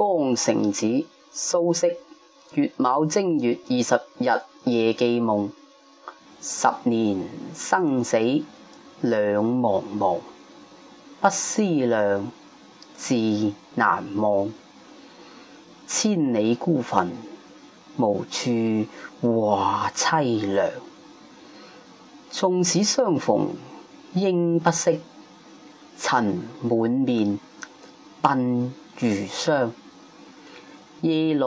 江城子，苏轼。月卯正月二十日夜记梦，十年生死两茫茫。不思量，自难忘。千里孤坟，无处话凄凉。纵使相逢应不识，尘满面，鬓如霜。夜来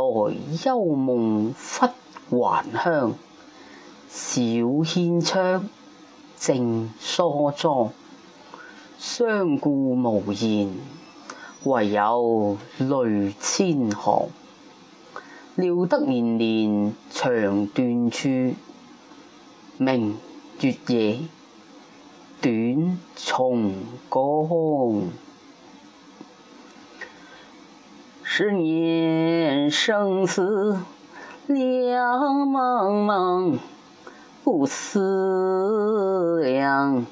幽梦忽还乡，小轩窗，正梳妆。相顾无言，唯有泪千行。料得年年肠断处，明月夜，短松冈。十年生死两茫茫，不思量，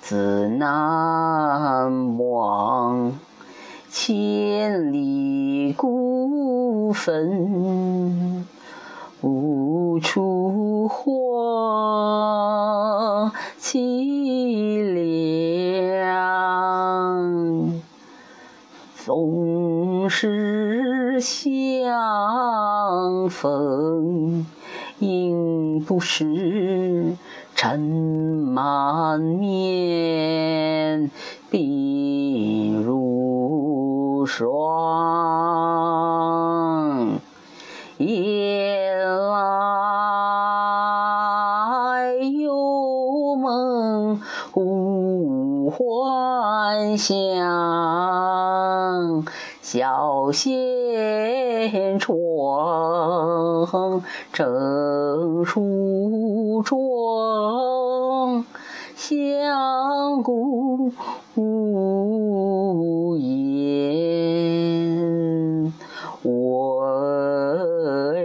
自难忘。千里孤坟，无处话凄凉。纵使相逢应不识，尘满面，鬓如霜。夜来幽梦忽还乡。小轩窗，正梳妆。相顾无言，我有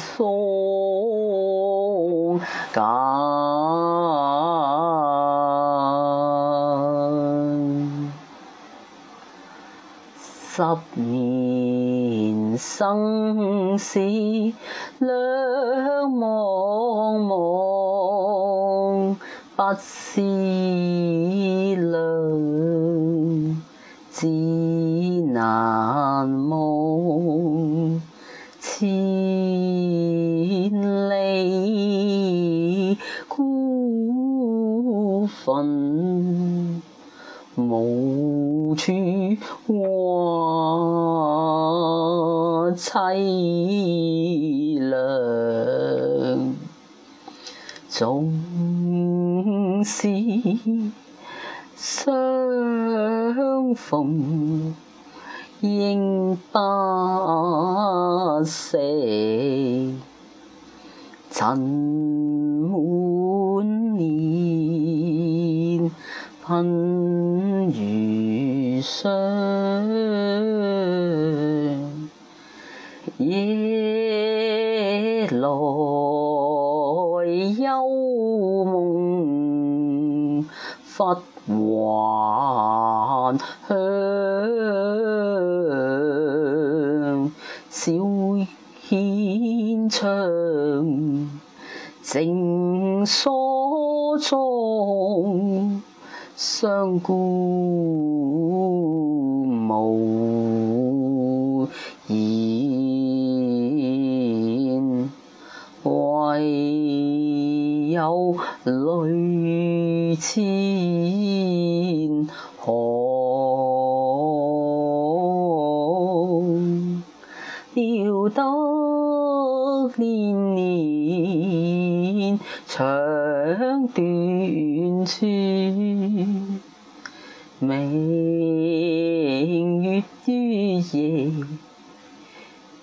短松冈。十年生死两茫茫，不思量，自孤坟，无处话凄凉。纵使相逢应不识，尘满面，鬓如霜。夜来幽梦忽还乡，小窗，正梳妆。相顾无言，唯有泪千年年肠断处，明月夜，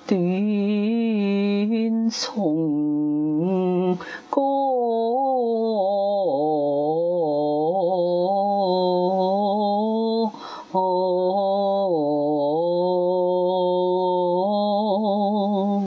短松，